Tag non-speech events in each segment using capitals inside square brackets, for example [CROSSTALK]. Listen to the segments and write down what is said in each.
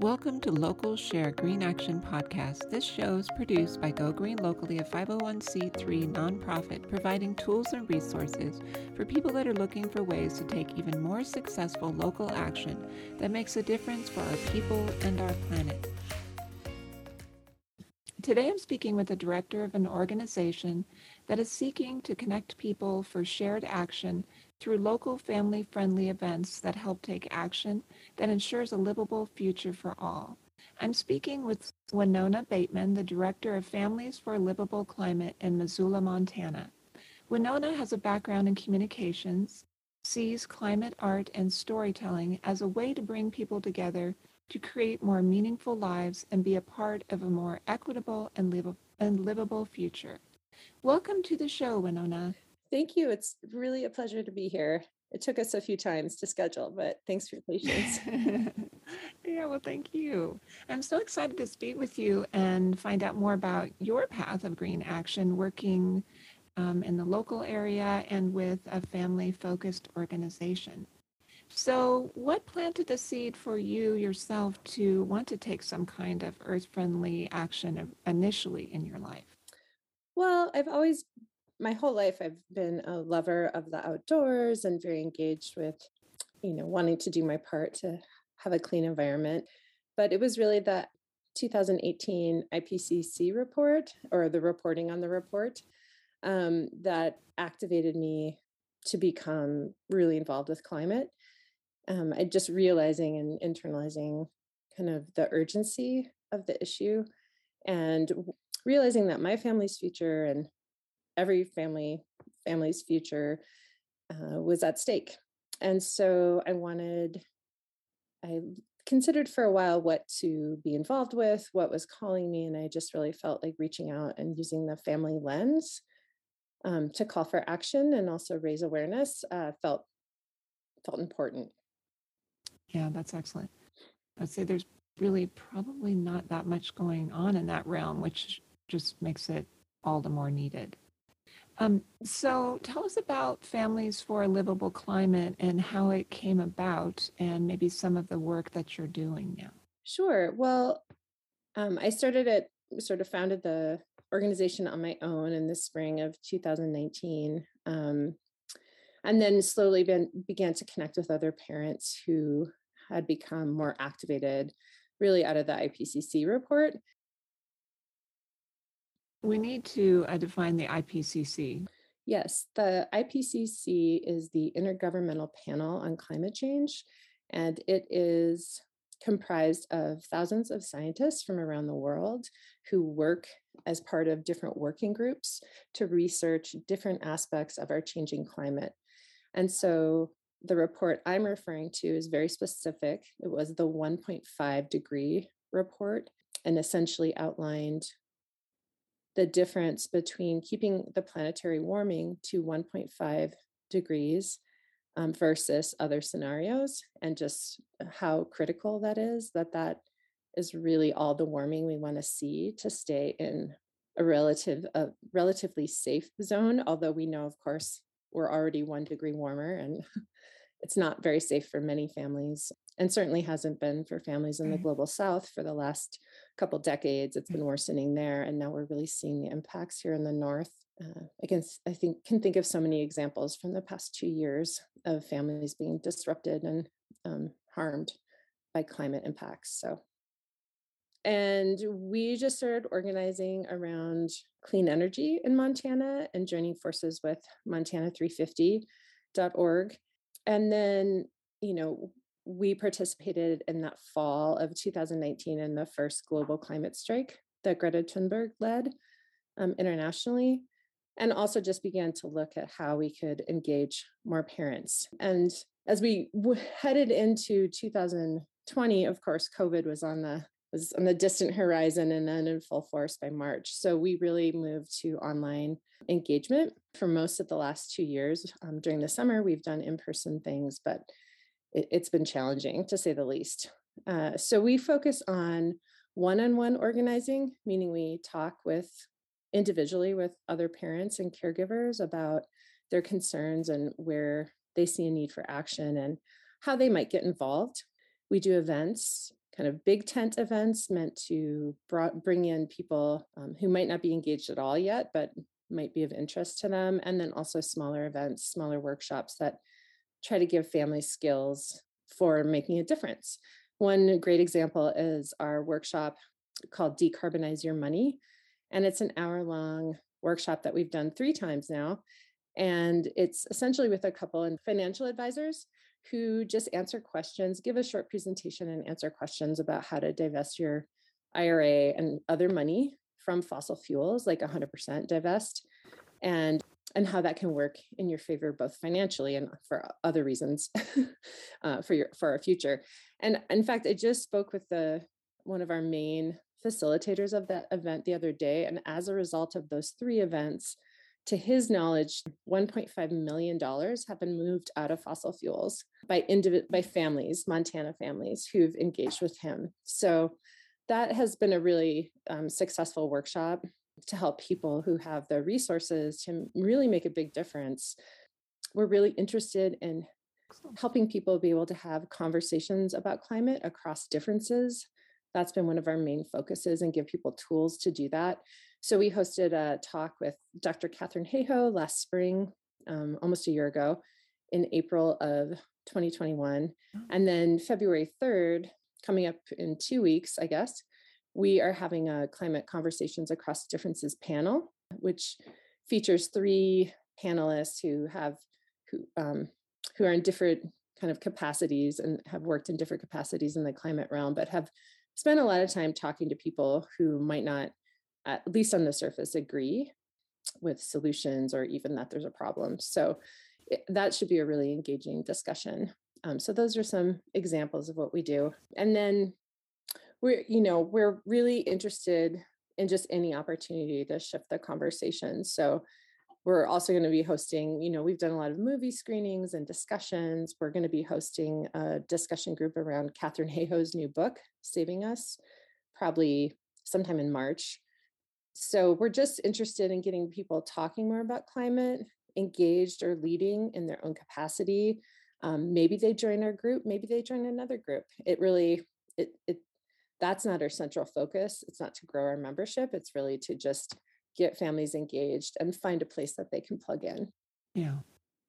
Welcome to Local Share Green Action Podcast. This show is produced by Go Green Locally, a 501c3 nonprofit providing tools and resources for people that are looking for ways to take even more successful local action that makes a difference for our people and our planet. Today I'm speaking with the director of an organization that is seeking to connect people for shared action through local family friendly events that help take action that ensures a livable future for all. I'm speaking with Winona Bateman, the director of Families for a Livable Climate in Missoula, Montana. Winona has a background in communications, sees climate art and storytelling as a way to bring people together to create more meaningful lives and be a part of a more equitable and, liv- and livable future. Welcome to the show, Winona. Thank you. It's really a pleasure to be here. It took us a few times to schedule, but thanks for your patience. [LAUGHS] yeah, well, thank you. I'm so excited to speak with you and find out more about your path of green action working um, in the local area and with a family focused organization. So, what planted the seed for you yourself to want to take some kind of earth friendly action initially in your life? Well, I've always, my whole life, I've been a lover of the outdoors and very engaged with, you know, wanting to do my part to have a clean environment. But it was really the 2018 IPCC report or the reporting on the report um, that activated me to become really involved with climate um, I just realizing and internalizing kind of the urgency of the issue and realizing that my family's future and every family family's future uh, was at stake and so i wanted i considered for a while what to be involved with what was calling me and i just really felt like reaching out and using the family lens um, to call for action and also raise awareness uh, felt felt important yeah, that's excellent. I'd say there's really probably not that much going on in that realm, which just makes it all the more needed. Um, so tell us about Families for a Livable Climate and how it came about, and maybe some of the work that you're doing now. Sure. Well, um, I started it, sort of founded the organization on my own in the spring of 2019. Um, and then slowly been, began to connect with other parents who had become more activated really out of the IPCC report. We need to uh, define the IPCC. Yes, the IPCC is the Intergovernmental Panel on Climate Change, and it is comprised of thousands of scientists from around the world who work as part of different working groups to research different aspects of our changing climate. And so the report I'm referring to is very specific. It was the 1.5 degree report and essentially outlined the difference between keeping the planetary warming to 1.5 degrees um, versus other scenarios and just how critical that is that that is really all the warming we want to see to stay in a relative a relatively safe zone although we know of course we're already one degree warmer and [LAUGHS] it's not very safe for many families and certainly hasn't been for families in the global south for the last couple decades it's been worsening there and now we're really seeing the impacts here in the north uh, again i think can think of so many examples from the past two years of families being disrupted and um, harmed by climate impacts so and we just started organizing around clean energy in Montana and joining forces with Montana350.org. And then, you know, we participated in that fall of 2019 in the first global climate strike that Greta Thunberg led um, internationally, and also just began to look at how we could engage more parents. And as we w- headed into 2020, of course, COVID was on the was on the distant horizon and then in full force by March. So we really moved to online engagement for most of the last two years. Um, during the summer, we've done in person things, but it, has been challenging to say the least. Uh, so we focus on one on one organizing, meaning we talk with individually with other parents and caregivers about their concerns and where they see a need for action and how they might get involved. We do events kind of big tent events meant to bring in people um, who might not be engaged at all yet, but might be of interest to them. And then also smaller events, smaller workshops that try to give families skills for making a difference. One great example is our workshop called Decarbonize Your Money. And it's an hour long workshop that we've done three times now. And it's essentially with a couple and financial advisors who just answer questions, give a short presentation and answer questions about how to divest your IRA and other money from fossil fuels, like 100% divest, and and how that can work in your favor both financially and for other reasons [LAUGHS] uh, for your for our future. And in fact, I just spoke with the one of our main facilitators of that event the other day, and as a result of those three events, to his knowledge, $1.5 million have been moved out of fossil fuels by individ- by families, Montana families who've engaged with him. So that has been a really um, successful workshop to help people who have the resources to really make a big difference. We're really interested in helping people be able to have conversations about climate across differences. That's been one of our main focuses and give people tools to do that. So we hosted a talk with Dr. Katharine Hayhoe last spring, um, almost a year ago, in April of 2021. And then February 3rd, coming up in two weeks, I guess, we are having a climate conversations across differences panel, which features three panelists who have who um, who are in different kind of capacities and have worked in different capacities in the climate realm, but have spent a lot of time talking to people who might not at least on the surface, agree with solutions or even that there's a problem. So it, that should be a really engaging discussion. Um, so those are some examples of what we do. And then we're, you know, we're really interested in just any opportunity to shift the conversation. So we're also going to be hosting, you know, we've done a lot of movie screenings and discussions. We're going to be hosting a discussion group around Katharine Hayhoe's new book, Saving Us, probably sometime in March so we're just interested in getting people talking more about climate, engaged or leading in their own capacity. Um, maybe they join our group, maybe they join another group. It really, it, it, that's not our central focus. It's not to grow our membership. It's really to just get families engaged and find a place that they can plug in. Yeah,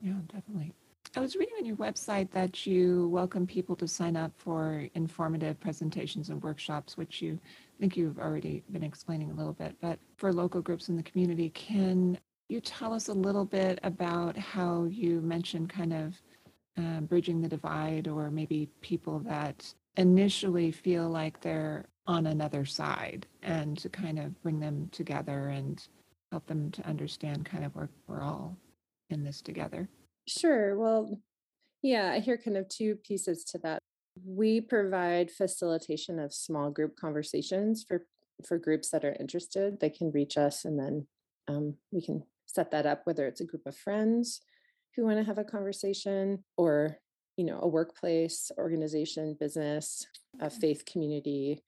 yeah, definitely. I was reading on your website that you welcome people to sign up for informative presentations and workshops, which you think you've already been explaining a little bit. But for local groups in the community, can you tell us a little bit about how you mentioned kind of uh, bridging the divide, or maybe people that initially feel like they're on another side, and to kind of bring them together and help them to understand kind of where we're all in this together? Sure. Well, yeah, I hear kind of two pieces to that. We provide facilitation of small group conversations for for groups that are interested. They can reach us, and then um, we can set that up. Whether it's a group of friends who want to have a conversation, or you know, a workplace, organization, business, a faith community,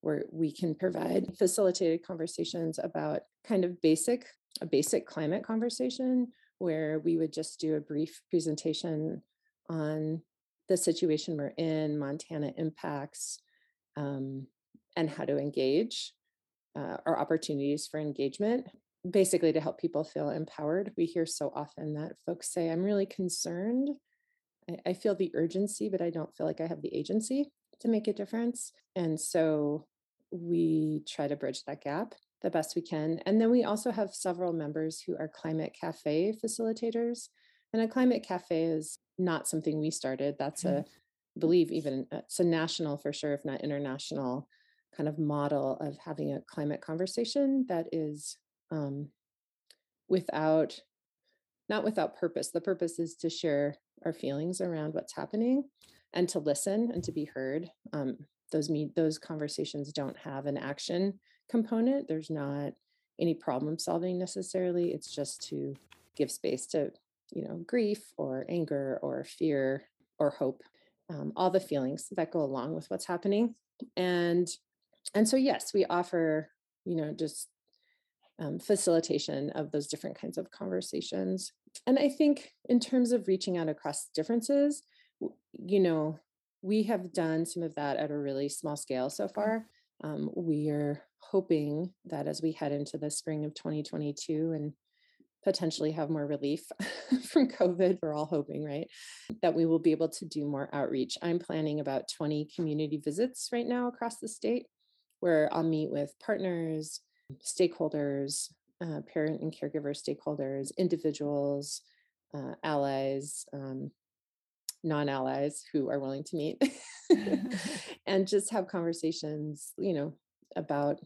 where we can provide facilitated conversations about kind of basic a basic climate conversation where we would just do a brief presentation on the situation we're in, Montana impacts, um, and how to engage, uh, or opportunities for engagement, basically to help people feel empowered. We hear so often that folks say, I'm really concerned. I, I feel the urgency, but I don't feel like I have the agency to make a difference. And so we try to bridge that gap the best we can. And then we also have several members who are climate cafe facilitators. And a climate cafe is not something we started. That's a, mm-hmm. I believe even uh, it's a national for sure, if not international, kind of model of having a climate conversation that is um, without, not without purpose. The purpose is to share our feelings around what's happening and to listen and to be heard. Um, those meet those conversations don't have an action component. There's not any problem solving necessarily. It's just to give space to, you know, grief or anger or fear or hope, um, all the feelings that go along with what's happening. And and so yes, we offer, you know, just um, facilitation of those different kinds of conversations. And I think in terms of reaching out across differences, you know, we have done some of that at a really small scale so far. Um, we are hoping that as we head into the spring of 2022 and potentially have more relief [LAUGHS] from COVID, we're all hoping, right? That we will be able to do more outreach. I'm planning about 20 community visits right now across the state where I'll meet with partners, stakeholders, uh, parent and caregiver stakeholders, individuals, uh, allies, um, non allies who are willing to meet, [LAUGHS] [LAUGHS] and just have conversations, you know, about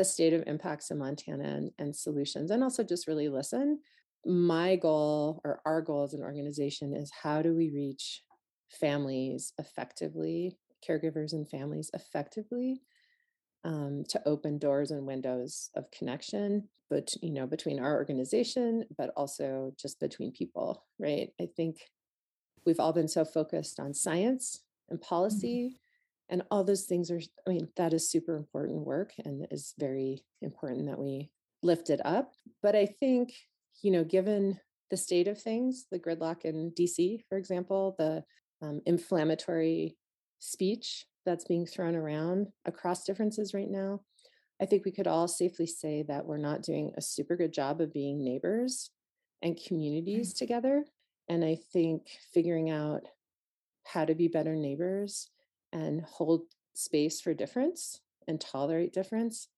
the state of impacts in Montana and, and solutions, and also just really listen. My goal or our goal as an organization is how do we reach families effectively, caregivers and families effectively um, to open doors and windows of connection but you know between our organization but also just between people right i think we've all been so focused on science and mm-hmm. policy. And all those things are i mean that is super important work and is very important that we lift it up but i think you know given the state of things the gridlock in dc for example the um, inflammatory speech that's being thrown around across differences right now, I think we could all safely say that we're not doing a super good job of being neighbors and communities together. And I think figuring out how to be better neighbors and hold space for difference and tolerate difference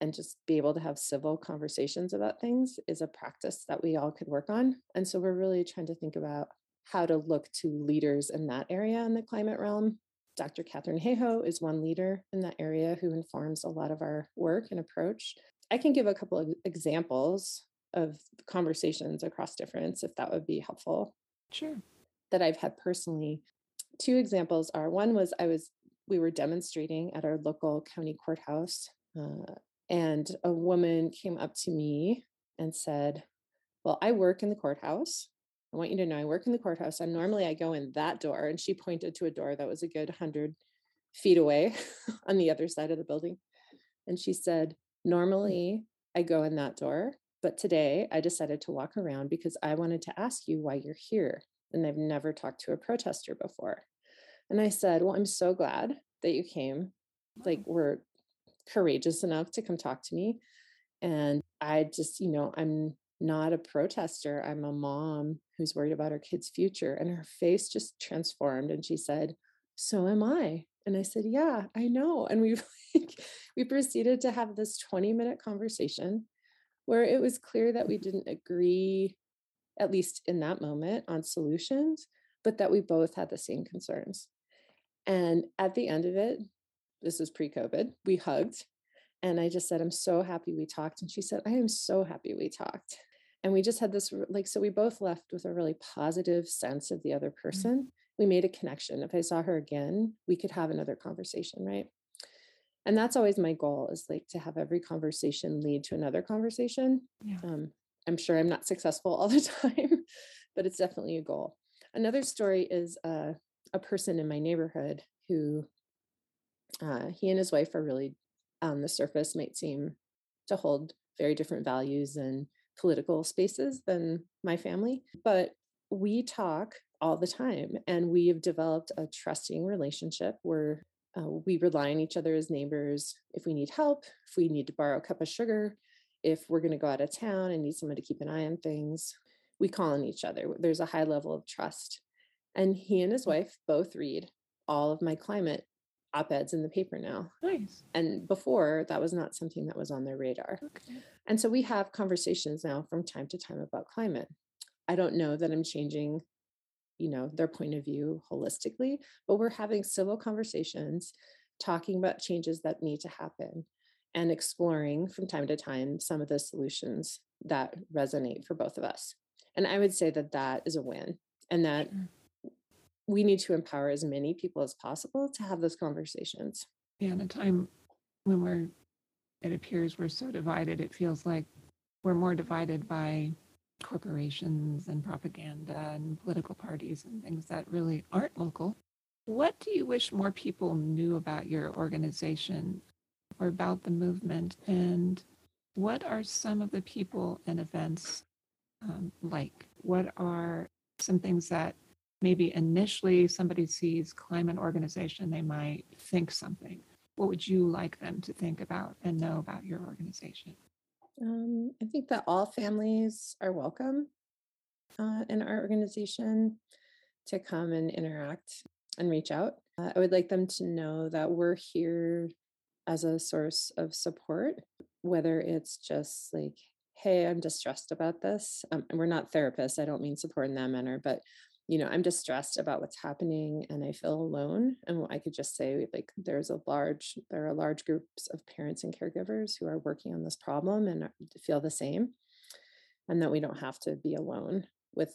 and just be able to have civil conversations about things is a practice that we all could work on. And so we're really trying to think about how to look to leaders in that area in the climate realm Dr. Katharine Hayhoe is one leader in that area who informs a lot of our work and approach. I can give a couple of examples of conversations across difference if that would be helpful. Sure. That I've had personally. Two examples are one was I was we were demonstrating at our local county courthouse uh, and a woman came up to me and said, "Well, I work in the courthouse I want you to know I work in the courthouse. And normally I go in that door. And she pointed to a door that was a good 100 feet away [LAUGHS] on the other side of the building. And she said, Normally I go in that door, but today I decided to walk around because I wanted to ask you why you're here. And I've never talked to a protester before. And I said, Well, I'm so glad that you came. Like, we're courageous enough to come talk to me. And I just, you know, I'm not a protester. I'm a mom who's worried about her kid's future. And her face just transformed. And she said, So am I. And I said, Yeah, I know. And we [LAUGHS] we proceeded to have this 20 minute conversation where it was clear that we didn't agree, at least in that moment, on solutions, but that we both had the same concerns. And at the end of it, this is pre COVID, we hugged and I just said, I'm so happy we talked. And she said, I am so happy we talked. And we just had this, like, so we both left with a really positive sense of the other mm. person. Mm-hmm. We made a connection. If I saw her again, we could have another conversation, right? And that's always my goal is like to have every conversation lead to another conversation. Yeah. Um, I'm sure I'm not successful all the [LAUGHS] time, but it's definitely a goal. Another story is uh, a person in my neighborhood who uh, he and his wife are really on the surface might seem to hold very different values and political spaces than my family, but we talk all the time and we have developed a trusting relationship where uh, we rely on each other as neighbors if we need help, if we need to borrow a cup of sugar, if we're going to go out of town and need someone to keep an eye on things, we call on each other. There's a high level of trust. And he and his mm. wife both read all of my climate op-eds in the paper now. Nice. And before that was not something that was on their radar. Okay. And so we have conversations now from time to time about climate. I don't know that I'm changing, you know, their point of view holistically, but we're having civil conversations talking about changes that need to happen and exploring from time to time some of the solutions that resonate for both of us. And I would say that that is a win and that we need to empower as many people as possible to have those conversations. Yeah, in a time when we're, it appears we're so divided, it feels like we're more divided by corporations and propaganda and political parties and things that really aren't local. What do you wish more people knew about your organization or about the movement? And what are some of the people and events um, like? What are some things that maybe initially somebody sees climate organization, they might think something. What would you like them to think about and know about your organization? Um, I think that all families are welcome uh, in our organization to come and interact and reach out. Uh, I would like them to know that we're here as a source of support, whether it's just like, hey, I'm distressed about this. Um, we're not therapists. I don't mean support in that manner, but you know, I'm distressed about what's happening and I feel alone. And I could just say, like, there's a large, there are large groups of parents and caregivers who are working on this problem and feel the same. And that we don't have to be alone with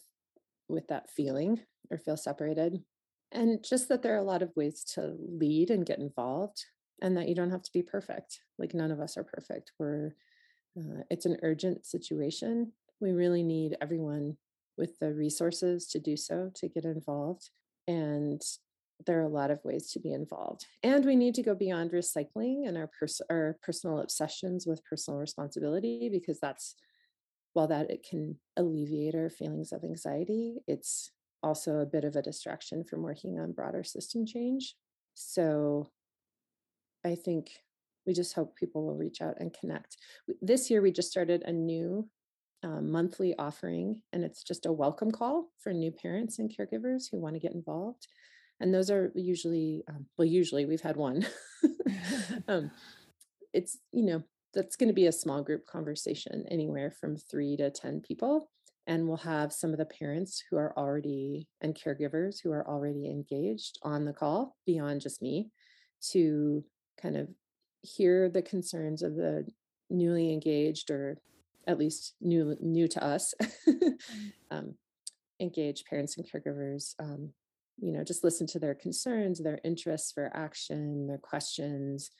with that feeling or feel separated. And just that there are a lot of ways to lead and get involved and that you don't have to be perfect. Like none of us are perfect. We're uh, it's an urgent situation. We really need everyone with the resources to do so to get involved. And there are a lot of ways to be involved. And we need to go beyond recycling and our, pers- our personal obsessions with personal responsibility because that's while that it can alleviate our feelings of anxiety, it's also a bit of a distraction from working on broader system change. So I think we just hope people will reach out and connect. This year, we just started a new uh, monthly offering, and it's just a welcome call for new parents and caregivers who want to get involved. And those are usually, um, well, usually we've had one. [LAUGHS] [LAUGHS] um, it's, you know, that's going to be a small group conversation, anywhere from three to 10 people. And we'll have some of the parents who are already and caregivers who are already engaged on the call beyond just me to kind of hear the concerns of the newly engaged or at least new new to us [LAUGHS] mm. um, engaged parents and caregivers um, you know just listen to their concerns their interests for action their questions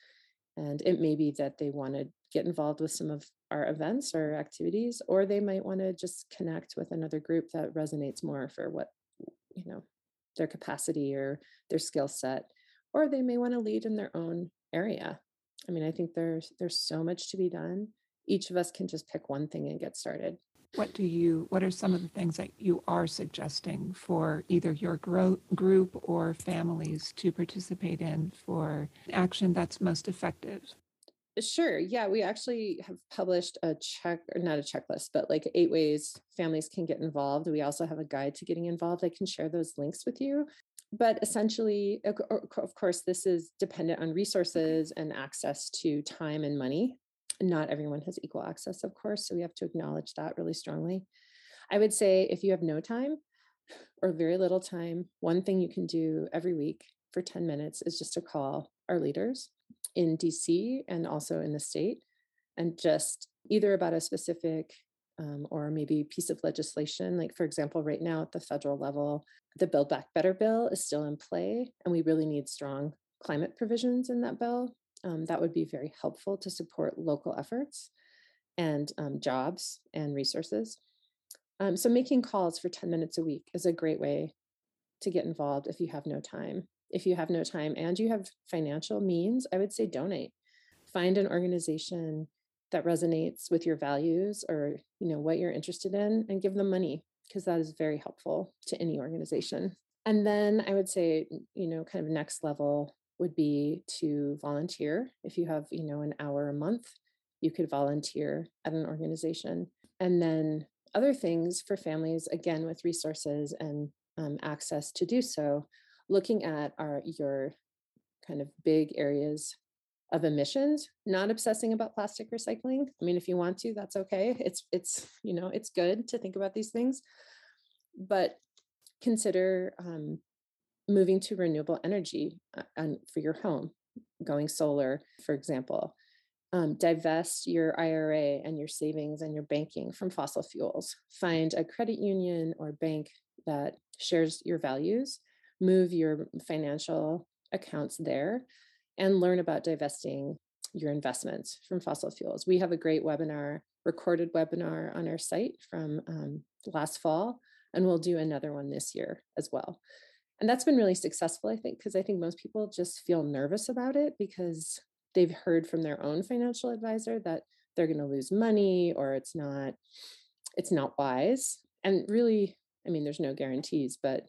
and it may be that they want to get involved with some of our events or activities or they might want to just connect with another group that resonates more for what you know their capacity or their skill set or they may want to lead in their own area i mean i think there's there's so much to be done each of us can just pick one thing and get started what do you what are some of the things that you are suggesting for either your gro- group or families to participate in for action that's most effective Sure. Yeah, we actually have published a check, or not a checklist, but like eight ways families can get involved. We also have a guide to getting involved. I can share those links with you. But essentially, of course, this is dependent on resources and access to time and money. Not everyone has equal access, of course. So we have to acknowledge that really strongly. I would say if you have no time or very little time, one thing you can do every week for 10 minutes is just to call our leaders in DC and also in the state, and just either about a specific um, or maybe piece of legislation. Like, for example, right now at the federal level, the Build Back Better bill is still in play, and we really need strong climate provisions in that bill. Um, that would be very helpful to support local efforts and um, jobs and resources. Um, so, making calls for 10 minutes a week is a great way to get involved if you have no time if you have no time and you have financial means, I would say donate. Find an organization that resonates with your values or you know what you're interested in and give them money because that is very helpful to any organization. And then I would say, you know, kind of next level would be to volunteer. If you have, you know, an hour a month, you could volunteer at an organization. And then other things for families, again, with resources and um, access to do so, looking at our your kind of big areas of emissions not obsessing about plastic recycling. I mean if you want to that's okay. It's it's you know it's good to think about these things. But consider um, moving to renewable energy uh, and for your home going solar for example. Um, divest your ira and your savings and your banking from fossil fuels. Find a credit union or bank that shares your values. Move your financial accounts there and learn about divesting your investments from fossil fuels. We have a great webinar, recorded webinar on our site from um, last fall, and we'll do another one this year as well. And that's been really successful, I think, because I think most people just feel nervous about it because they've heard from their own financial advisor that they're going to lose money or it's not it's not wise and really i mean there's no guarantees but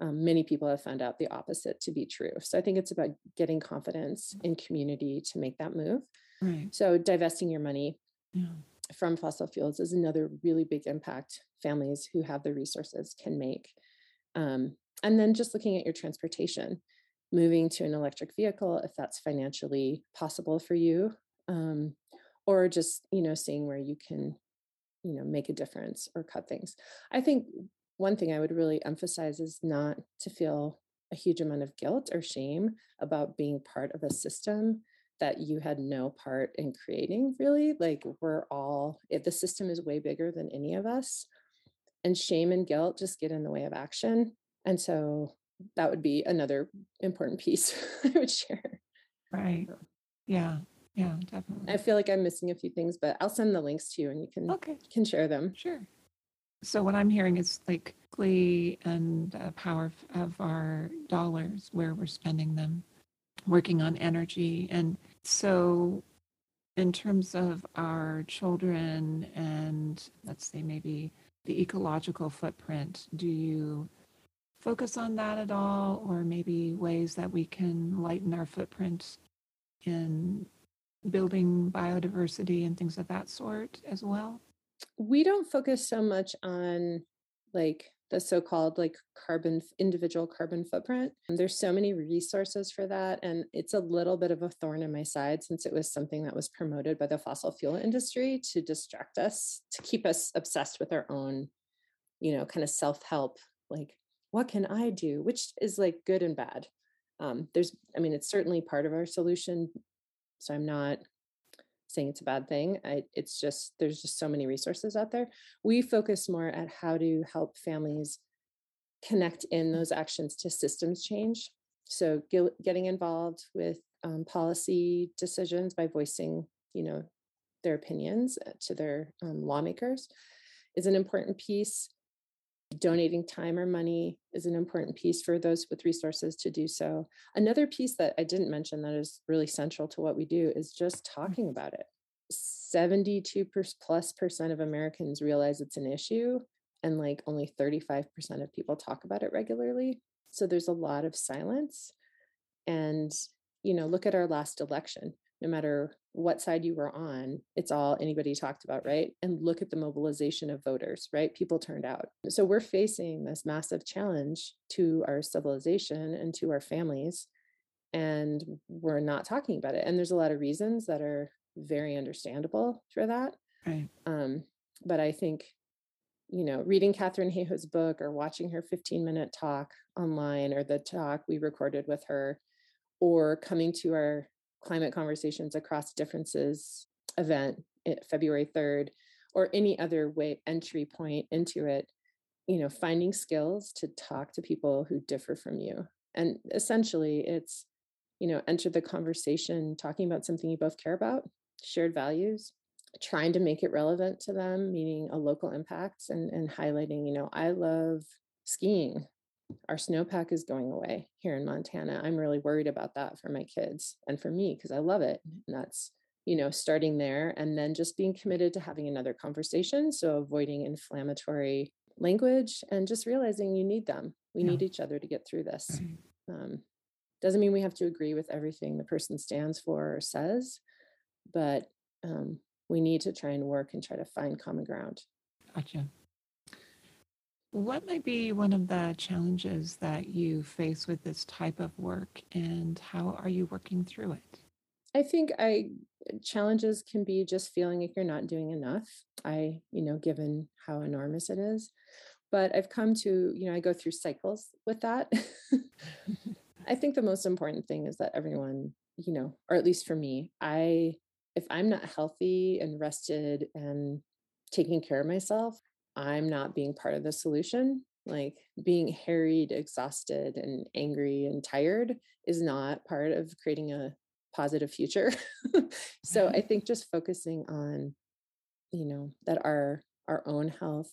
um, many people have found out the opposite to be true. So I think it's about getting confidence in community to make that move. Right. So divesting your money Yeah. from fossil fuels is another really big impact families who have the resources can make. Um, and then just looking at your transportation, moving to an electric vehicle if that's financially possible for you, um, or just you know seeing where you can you know make a difference or cut things. I think one thing I would really emphasize is not to feel a huge amount of guilt or shame about being part of a system that you had no part in creating really like we're all if the system is way bigger than any of us and shame and guilt just get in the way of action and so that would be another important piece [LAUGHS] i would share Right. Yeah. Yeah, definitely. i feel like i'm missing a few things but i'll send the links to you and you can Okay. can share them Sure. So what I'm hearing is like glee and uh, power f- of our dollars, where we're spending them, working on energy, and so in terms of our children and let's say maybe the ecological footprint, do you focus on that at all, or maybe ways that we can lighten our footprint in building biodiversity and things of that sort as well? We don't focus so much on like the so-called like carbon individual carbon footprint. And there's so many resources for that and it's a little bit of a thorn in my side since it was something that was promoted by the fossil fuel industry to distract us to keep us obsessed with our own you know kind of self-help like what can i do? which is like good and bad. Um, there's i mean it's certainly part of our solution so i'm not saying it's a bad thing. I, it's just there's just so many resources out there. We focus more at how to help families connect in those actions to systems change. So get, getting involved with um, policy decisions by voicing, you know, their opinions uh, to their um, lawmakers is an important piece. Donating time or money is an important piece for those with resources to do so. Another piece that I didn't mention that is really central to what we do is just mm-hmm. talking about it. 72 plus percent of Americans realize it's an issue, and like only 35% of people talk about it regularly. So there's a lot of silence. And, you know, look at our last election. No matter what side you were on, it's all anybody talked about, right? And look at the mobilization of voters, right? People turned out. So we're facing this massive challenge to our civilization and to our families. And we're not talking about it. And there's a lot of reasons that are very understandable for that. Right. Um, but I think, you know, reading Katharine Hayhoe's book or watching her 15 minute talk online or the talk we recorded with her or coming to our climate conversations across differences event eh, February 3rd or any other way entry point into it, you know, finding skills to talk to people who differ from you. And essentially it's, you know, enter the conversation talking about something you both care about, shared values, trying to make it relevant to them, meaning a local impact and, and highlighting, you know, I love skiing. Our snowpack is going away here in Montana. I'm really worried about that for my kids and for me because I love it. And that's, you know, starting there and then just being committed to having another conversation. So avoiding inflammatory language and just realizing you need them. We Yeah. need each other to get through this. Um, doesn't mean we have to agree with everything the person stands for or says, but um, we need to try and work and try to find common ground. Gotcha. What might be one of the challenges that you face with this type of work, and how are you working through it? I think I challenges can be just feeling like you're not doing enough. I, you know, given how enormous it is. But I've come to, you know, I go through cycles with that. [LAUGHS] I think the most important thing is that everyone, you know, or at least for me, I if I'm not healthy and rested and taking care of myself, I'm not being part of the solution. Like being harried, exhausted, and angry and tired is not part of creating a positive future. [LAUGHS] so I think just focusing on, you know, that our our own health,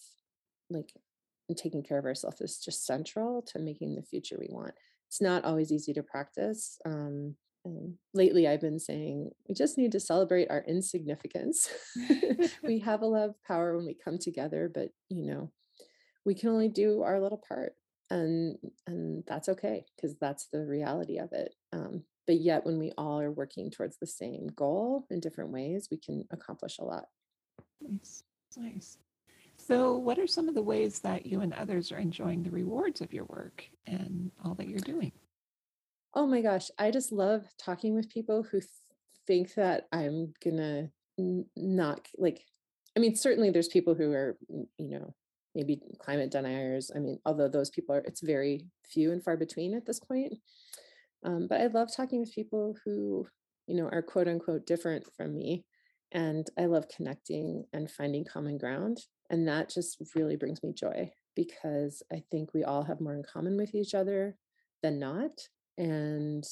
like and taking care of ourselves is just central to making the future we want. It's not always easy to practice. Um, and lately, I've been saying we just need to celebrate our insignificance. [LAUGHS] [LAUGHS] we have a lot of power when we come together, but you know, we can only do our little part. and and that's okay because that's the reality of it um, but yet when we all are working towards the same goal in different ways we can accomplish a lot nice nice so what are some of the ways that you and others are enjoying the rewards of your work and all that you're doing oh my gosh i just love talking with people who th- think that i'm gonna n- not like i mean certainly there's people who are you know maybe climate deniers. I mean, although those people are, it's very few and far between at this point. Um, but I love talking with people who, you know, are quote unquote different from me. And I love connecting and finding common ground. And that just really brings me joy because I think we all have more in common with each other than not. And,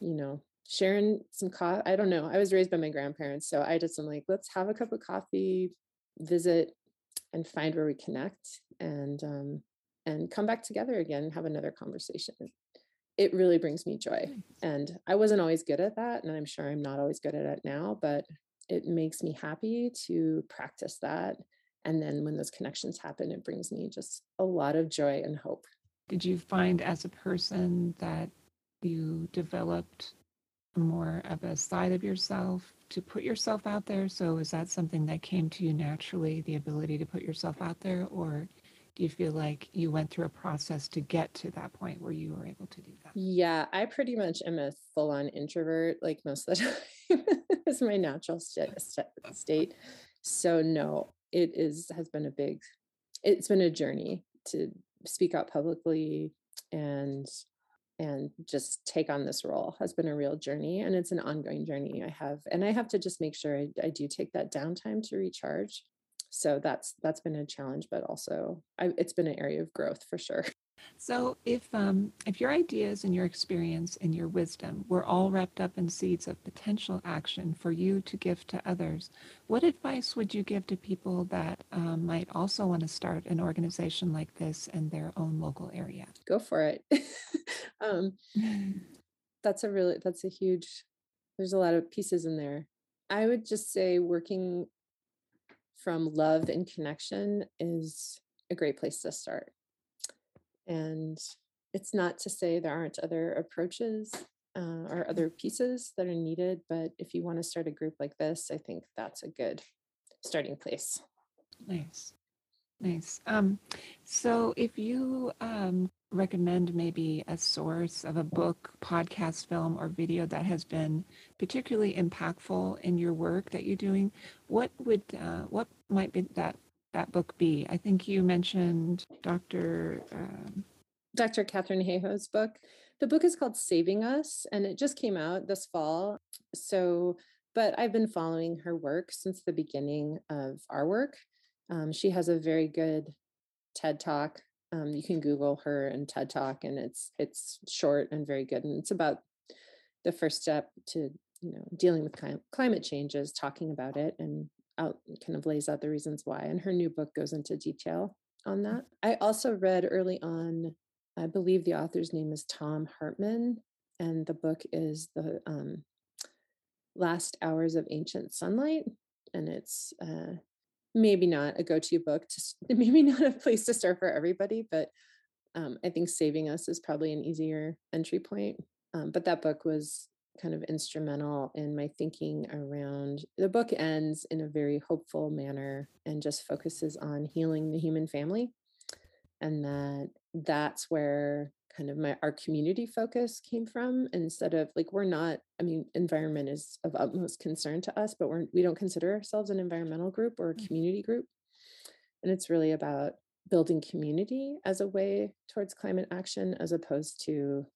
you know, sharing some coffee. I don't know. I was raised by my grandparents. So I just am like, let's have a cup of coffee, visit, and find where we connect and um, and come back together again and have another conversation it really brings me joy and i wasn't always good at that and i'm sure i'm not always good at it now but it makes me happy to practice that and then when those connections happen it brings me just a lot of joy and hope did you find as a person that you developed more of a side of yourself to put yourself out there? So is that something that came to you naturally, the ability to put yourself out there? Or do you feel like you went through a process to get to that point where you were able to do that? Yeah, I pretty much am a full on introvert, like most of the [LAUGHS] time. it's my natural st- st- state. So, no, it is has been a big, it's been a journey to speak out publicly and and just take on this role has been a real journey and it's an ongoing journey i have and i have to just make sure i, I do take that downtime to recharge. So that's that's been a challenge but also I, it's been an area of growth for sure So, if um, if your ideas and your experience and your wisdom were all wrapped up in seeds of potential action for you to give to others, what advice would you give to people that um, might also want to start an organization like this in their own local area? Go for it. [LAUGHS] um, [LAUGHS] that's a really that's a huge. There's a lot of pieces in there. I would just say working from love and connection is a great place to start and it's not to say there aren't other approaches uh, or other pieces that are needed, but if you want to start a group like this, I think that's a good starting place. Nice. Nice. Um, so if you um, recommend maybe a source of a book, podcast, film, or video that has been particularly impactful in your work that you're doing, what would uh, what might be that that book be? I think you mentioned Dr. Um, Dr. Katharine Hayhoe's book. The book is called Saving Us, and it just came out this fall. So, but I've been following her work since the beginning of our work. Um, she has a very good TED Talk. Um, you can Google her and TED Talk, and it's it's short and very good. And it's about the first step to you know dealing with climate change is talking about it and out kind of lays out the reasons why. And her new book goes into detail on that. I also read early on, I believe the author's name is Thom Hartmann, and the book is the um, Last Hours of Ancient Sunlight. And it's uh, maybe not a go-to book, to, [LAUGHS] maybe not a place to start for everybody, but um, I think Saving Us is probably an easier entry point. Um, but that book was kind of instrumental in my thinking around the book ends in a very hopeful manner and just focuses on healing the human family and that that's where kind of my our community focus came from instead of like we're not i mean environment is of utmost concern to us but we're we don't consider ourselves an environmental group or a mm. community group and it's really about building community as a way towards climate action as opposed to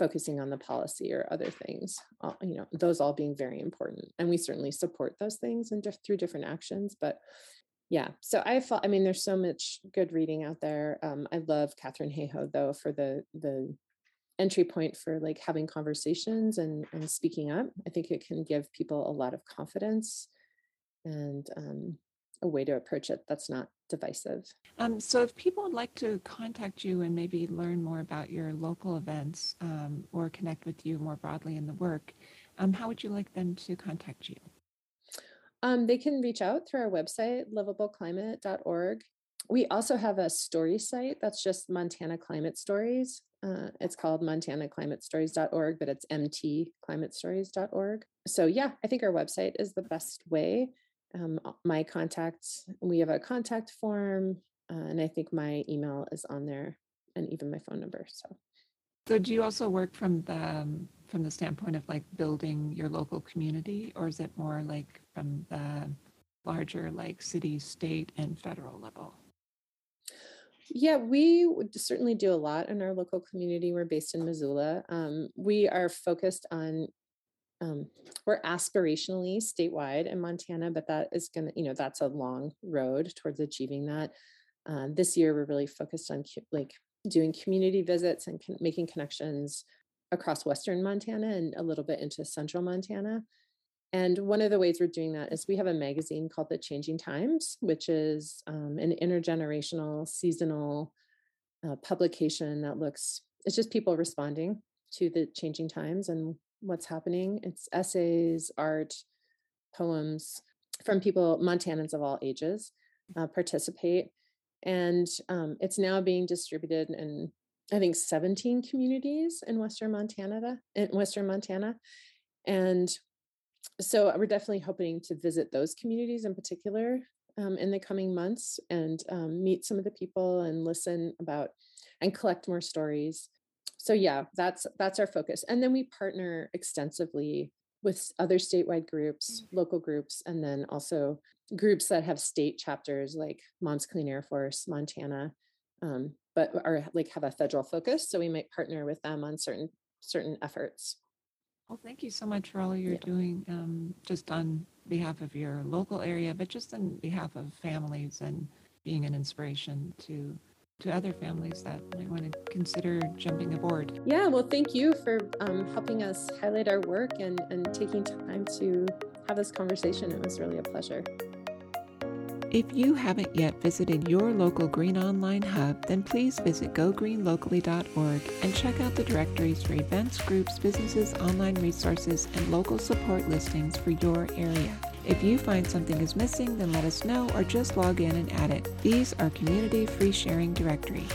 focusing on the policy or other things you know those all being very important and we certainly support those things and through different actions but yeah so i felt i mean there's so much good reading out there um, i love katharine hayhoe though for the the entry point for like having conversations and and speaking up. I think it can give people a lot of confidence and um, a way to approach it that's not divisive. Um, so, if people would like to contact you and maybe learn more about your local events um, or connect with you more broadly in the work, um, how would you like them to contact you? Um, they can reach out through our website, livableclimate.org. we also have a story site that's just Montana Climate Stories. Uh, it's called montanaclimatestories.org, but it's mtclimatestories.org. So, yeah, I think our website is the best way. Um, my contacts, we have a contact form, uh, and I think my email is on there and even my phone number. So, so do you also work from the um, from the standpoint of like building your local community, or is it more like from the larger like city, state, and federal level? Yeah, we would certainly do a lot in our local community. We're based in Missoula. Um, we are focused on, um, we're aspirationally statewide in Montana, but that is going to, you know, that's a long road towards achieving that. Uh, this year, we're really focused on like doing community visits and con- making connections across Western Montana and a little bit into Central Montana. And one of the ways we're doing that is we have a magazine called The Changing Times, which is um, an intergenerational seasonal uh, publication that looks, it's just people responding to the changing times and what's happening. It's essays, art, poems from people, Montanans of all ages, uh, participate. And um, it's now being distributed in, I think, 17 communities in Western Montana, in Western Montana. And so we're definitely hoping to visit those communities in particular um, in the coming months and um, meet some of the people and listen about and collect more stories so yeah that's that's our focus and then we partner extensively with other statewide groups mm. local groups and then also groups that have state chapters like Moms Clean Air Force Montana um, but are like have a federal focus so we might partner with them on certain certain efforts well, thank you so much for all you're yeah. doing, um, just on behalf of your local area, but just on behalf of families and being an inspiration to to other families that might want to consider jumping aboard. Yeah, well, thank you for um, helping us highlight our work and, and taking time to have this conversation. It was really a pleasure. If you haven't yet visited your local Green Online Hub, then please visit gogreenlocally.org and check out the directories for events, groups, businesses, online resources, and local support listings for your area. If you find something is missing, then let us know or just log in and add it. These are community free sharing directories.